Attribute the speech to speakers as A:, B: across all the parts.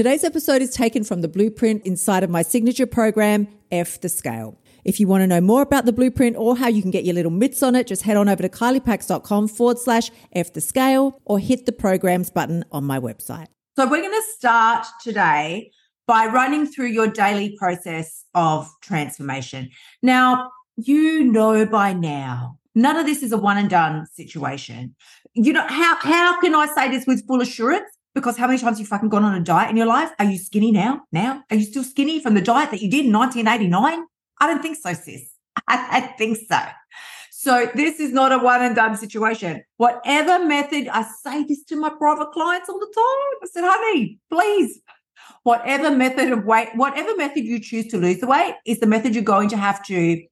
A: Today's episode is taken from the blueprint inside of my signature program, F the Scale. If you want to know more about the blueprint or how you can get your little mitts on it, just head on over to kyliepax.com forward slash F the scale or hit the programs button on my website.
B: So we're going to start today by running through your daily process of transformation. Now, you know by now, none of this is a one and done situation. You know, how, how can I say this with full assurance? Because how many times have you fucking gone on a diet in your life? Are you skinny now? Now? Are you still skinny from the diet that you did in 1989? I don't think so, sis. I, I think so. So this is not a one and done situation. Whatever method, I say this to my private clients all the time. I said, honey, please, whatever method of weight, whatever method you choose to lose the weight is the method you're going to have to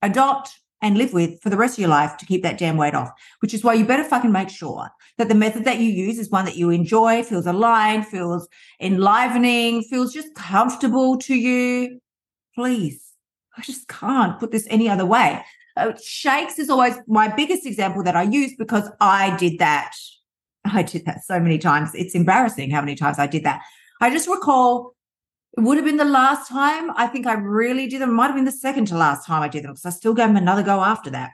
B: adopt and live with for the rest of your life to keep that damn weight off, which is why you better fucking make sure that the method that you use is one that you enjoy, feels aligned, feels enlivening, feels just comfortable to you. Please I just can't put this any other way. Uh, shakes is always my biggest example that I use because I did that. I did that so many times. It's embarrassing how many times I did that. I just recall it would have been the last time I think I really did them. It might have been the second to last time I did them because I still gave them another go after that.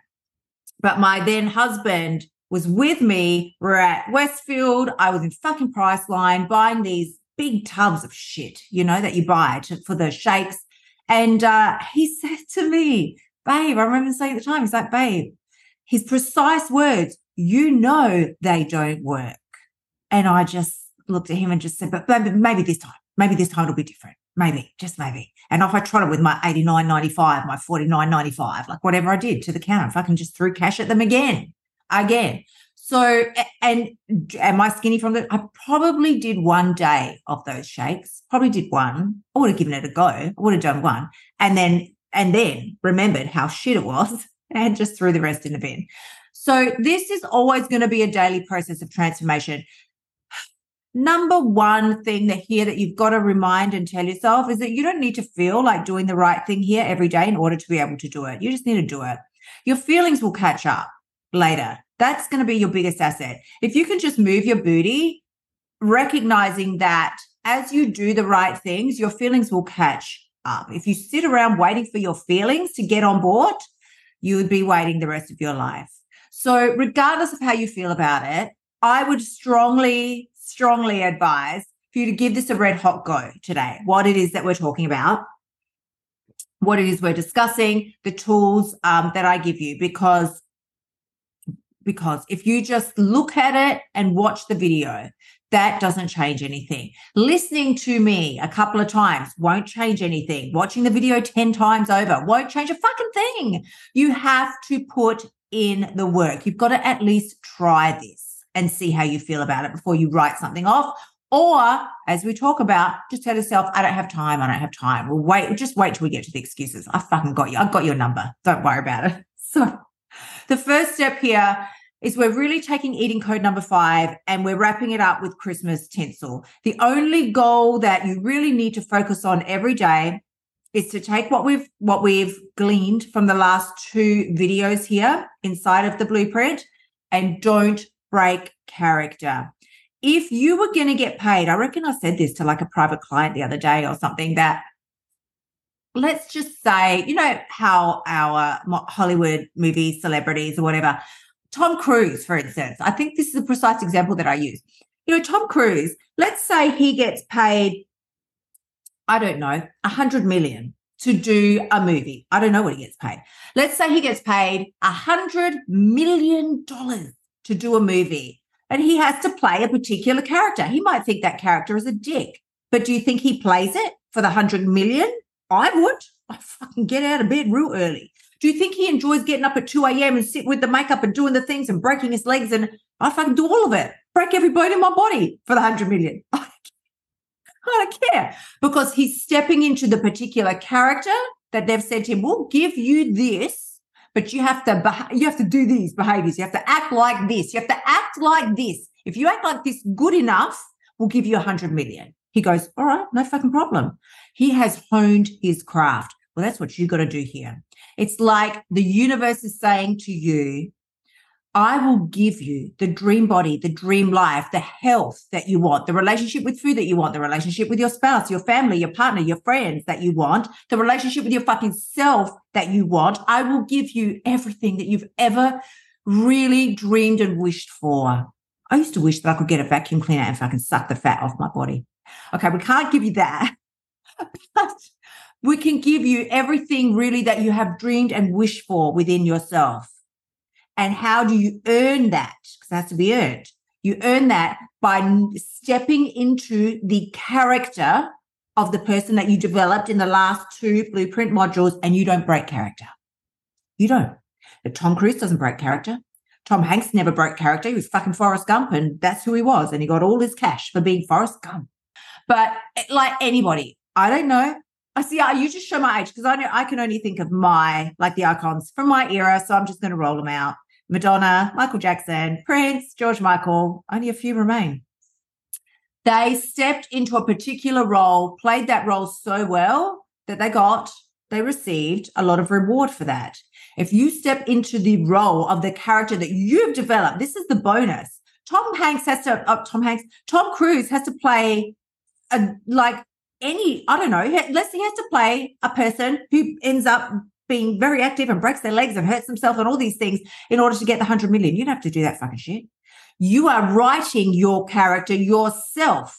B: But my then husband was with me. We're at Westfield. I was in fucking Priceline buying these big tubs of shit, you know, that you buy to, for the shakes and uh, he said to me, babe, I remember saying at the time, he's like, babe, his precise words, you know, they don't work. And I just looked at him and just said, but maybe, maybe this time, maybe this time it'll be different. Maybe, just maybe. And off I it with my 89.95, my 49.95, like whatever I did to the counter, if I can just threw cash at them again, again. So, and am I skinny from that? I probably did one day of those shakes, probably did one. I would have given it a go. I would have done one. And then, and then remembered how shit it was and just threw the rest in the bin. So this is always going to be a daily process of transformation. Number one thing that here that you've got to remind and tell yourself is that you don't need to feel like doing the right thing here every day in order to be able to do it. You just need to do it. Your feelings will catch up later. That's going to be your biggest asset. If you can just move your booty, recognizing that as you do the right things, your feelings will catch up. If you sit around waiting for your feelings to get on board, you would be waiting the rest of your life. So, regardless of how you feel about it, I would strongly, strongly advise for you to give this a red hot go today. What it is that we're talking about, what it is we're discussing, the tools um, that I give you, because because if you just look at it and watch the video, that doesn't change anything. Listening to me a couple of times won't change anything. Watching the video 10 times over won't change a fucking thing. You have to put in the work. You've got to at least try this and see how you feel about it before you write something off. Or, as we talk about, just tell yourself, I don't have time. I don't have time. We'll wait. Just wait till we get to the excuses. I fucking got you. I've got your number. Don't worry about it. So, the first step here is we're really taking eating code number five and we're wrapping it up with Christmas tinsel. The only goal that you really need to focus on every day is to take what we've what we've gleaned from the last two videos here inside of the blueprint and don't break character. If you were going to get paid, I reckon I said this to like a private client the other day or something that let's just say, you know how our Hollywood movie celebrities or whatever Tom Cruise, for instance, I think this is a precise example that I use. You know, Tom Cruise, let's say he gets paid, I don't know, a hundred million to do a movie. I don't know what he gets paid. Let's say he gets paid a hundred million dollars to do a movie and he has to play a particular character. He might think that character is a dick, but do you think he plays it for the hundred million? I would. I fucking get out of bed real early. Do you think he enjoys getting up at 2 a.m. and sit with the makeup and doing the things and breaking his legs? And I fucking do all of it. Break every bone in my body for the 100 million. I don't care because he's stepping into the particular character that they've said to him, we'll give you this, but you have to, you have to do these behaviors. You have to act like this. You have to act like this. If you act like this good enough, we'll give you a hundred million. He goes, all right, no fucking problem. He has honed his craft. Well, that's what you got to do here. It's like the universe is saying to you, I will give you the dream body, the dream life, the health that you want, the relationship with food that you want, the relationship with your spouse, your family, your partner, your friends that you want, the relationship with your fucking self that you want. I will give you everything that you've ever really dreamed and wished for. I used to wish that I could get a vacuum cleaner and fucking suck the fat off my body. Okay, we can't give you that, but we can give you everything really that you have dreamed and wished for within yourself. And how do you earn that? Because it has to be earned. You earn that by stepping into the character of the person that you developed in the last two blueprint modules, and you don't break character. You don't. But Tom Cruise doesn't break character. Tom Hanks never broke character. He was fucking Forrest Gump, and that's who he was. And he got all his cash for being Forrest Gump. But eh, like anybody, I don't know. I see. I you just show my age because I know I can only think of my like the icons from my era. So I'm just going to roll them out. Madonna, Michael Jackson, Prince, George Michael. Only a few remain. They stepped into a particular role, played that role so well that they got, they received a lot of reward for that. If you step into the role of the character that you've developed, this is the bonus. Tom Hanks has to, uh, Tom Hanks, Tom Cruise has to play a, like any, I don't know, let's he has to play a person who ends up being very active and breaks their legs and hurts themselves and all these things in order to get the 100 million. You don't have to do that fucking shit. You are writing your character yourself.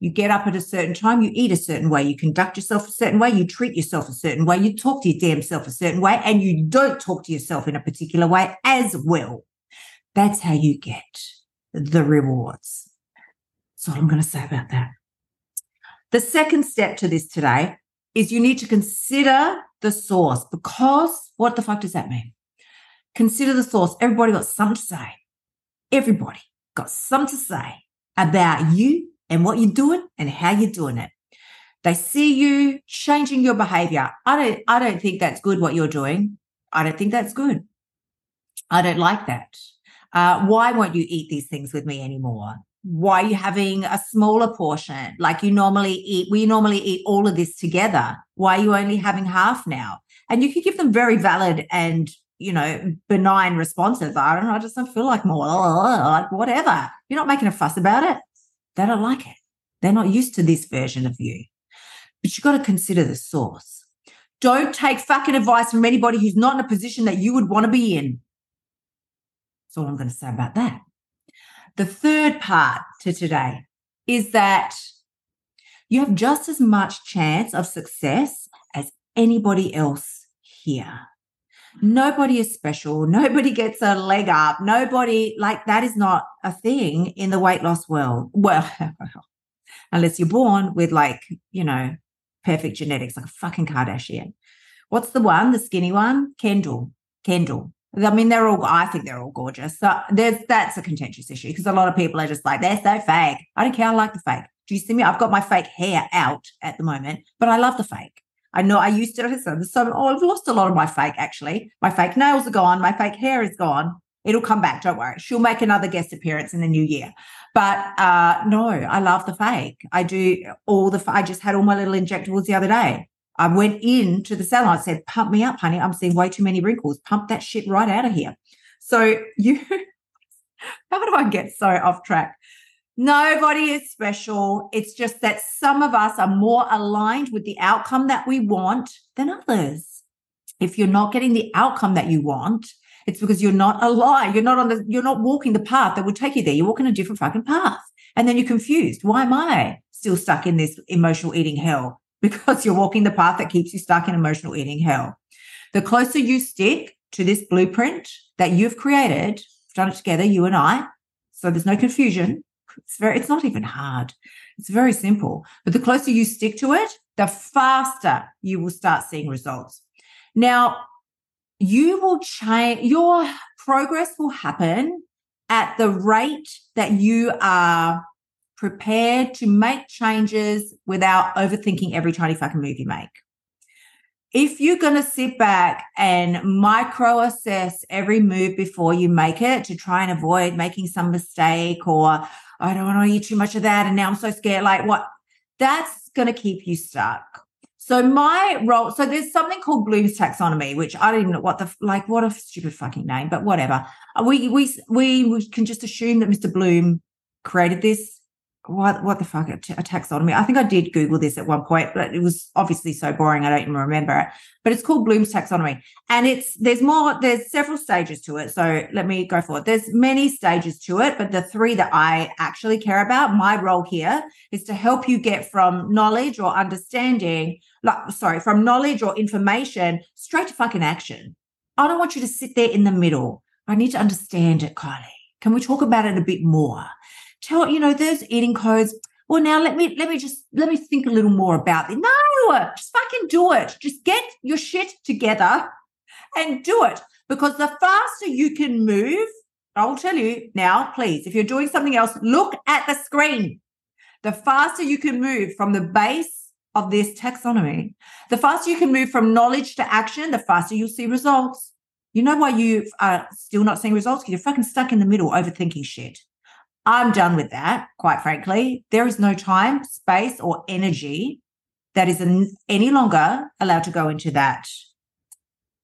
B: You get up at a certain time, you eat a certain way, you conduct yourself a certain way, you treat yourself a certain way, you talk to your damn self a certain way, and you don't talk to yourself in a particular way as well. That's how you get the rewards. That's all I'm going to say about that. The second step to this today is you need to consider the source because what the fuck does that mean? Consider the source. Everybody got something to say. Everybody got something to say about you and what you're doing and how you're doing it. They see you changing your behavior. I don't I don't think that's good what you're doing. I don't think that's good. I don't like that. Uh, why won't you eat these things with me anymore? Why are you having a smaller portion? Like you normally eat, we normally eat all of this together. Why are you only having half now? And you could give them very valid and you know, benign responses. I don't know. I just don't feel like more, like whatever. You're not making a fuss about it. They don't like it. They're not used to this version of you. But you've got to consider the source. Don't take fucking advice from anybody who's not in a position that you would want to be in. That's all I'm going to say about that. The third part to today is that you have just as much chance of success as anybody else here. Nobody is special. Nobody gets a leg up. Nobody, like, that is not a thing in the weight loss world. Well, unless you're born with, like, you know, perfect genetics, like a fucking Kardashian. What's the one, the skinny one? Kendall. Kendall. I mean, they're all, I think they're all gorgeous. So there's, that's a contentious issue because a lot of people are just like, they're so fake. I don't care. I like the fake. Do you see me? I've got my fake hair out at the moment, but I love the fake. I know I used to some, oh, I've lost a lot of my fake actually. My fake nails are gone. My fake hair is gone. It'll come back. Don't worry. She'll make another guest appearance in the new year. But uh, no, I love the fake. I do all the, I just had all my little injectables the other day. I went in to the salon. I said, pump me up, honey. I'm seeing way too many wrinkles. Pump that shit right out of here. So you, how do I get so off track? Nobody is special. It's just that some of us are more aligned with the outcome that we want than others. If you're not getting the outcome that you want, it's because you're not aligned. You're not on the, you're not walking the path that would take you there. You're walking a different fucking path. And then you're confused. Why am I still stuck in this emotional eating hell? Because you're walking the path that keeps you stuck in emotional eating hell. The closer you stick to this blueprint that you've created, done it together, you and I. So there's no confusion it's very, it's not even hard. It's very simple. But the closer you stick to it, the faster you will start seeing results. Now, you will change, your progress will happen at the rate that you are prepared to make changes without overthinking every tiny fucking move you make if you're going to sit back and micro assess every move before you make it to try and avoid making some mistake or I don't want to eat too much of that and now I'm so scared like what that's going to keep you stuck. So my role, so there's something called Bloom's taxonomy, which I don't even know what the like what a stupid fucking name, but whatever. Uh, we we we can just assume that Mr. Bloom created this what what the fuck taxonomy? I think i did google this at one point but it was obviously so boring i don't even remember it. But it's called bloom's taxonomy and it's there's more there's several stages to it so let me go for it there's many stages to it but the three that i actually care about my role here is to help you get from knowledge or understanding like sorry from knowledge or information straight to fucking action. I don't want you to sit there in the middle. I need to understand it kylie. Can we talk about it a bit more tell you know those eating codes well now let me let me just let me think a little more about it. No just fucking do it. Just get your shit together and do it. Because the faster you can move i'll tell you now please if you're doing something else look at the screen. The faster you can move from the base of this taxonomy the faster you can move from knowledge to action the faster you'll see results. You know why you are still not seeing results? Because you're fucking stuck in the middle overthinking shit I'm done with that, quite frankly. There is no time, space, or energy that is any longer allowed to go into that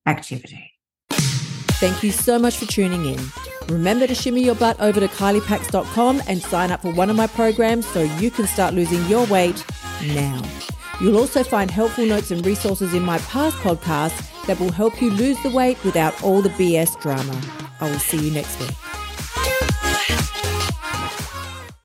B: activity.
A: Thank you so much for tuning in. Remember to shimmy your butt over to kyliepax.com and sign up for one of my programs so you can start losing your weight now. You'll also find helpful notes and resources in my past podcasts that will help you lose the weight without all the BS drama. I will see you next week.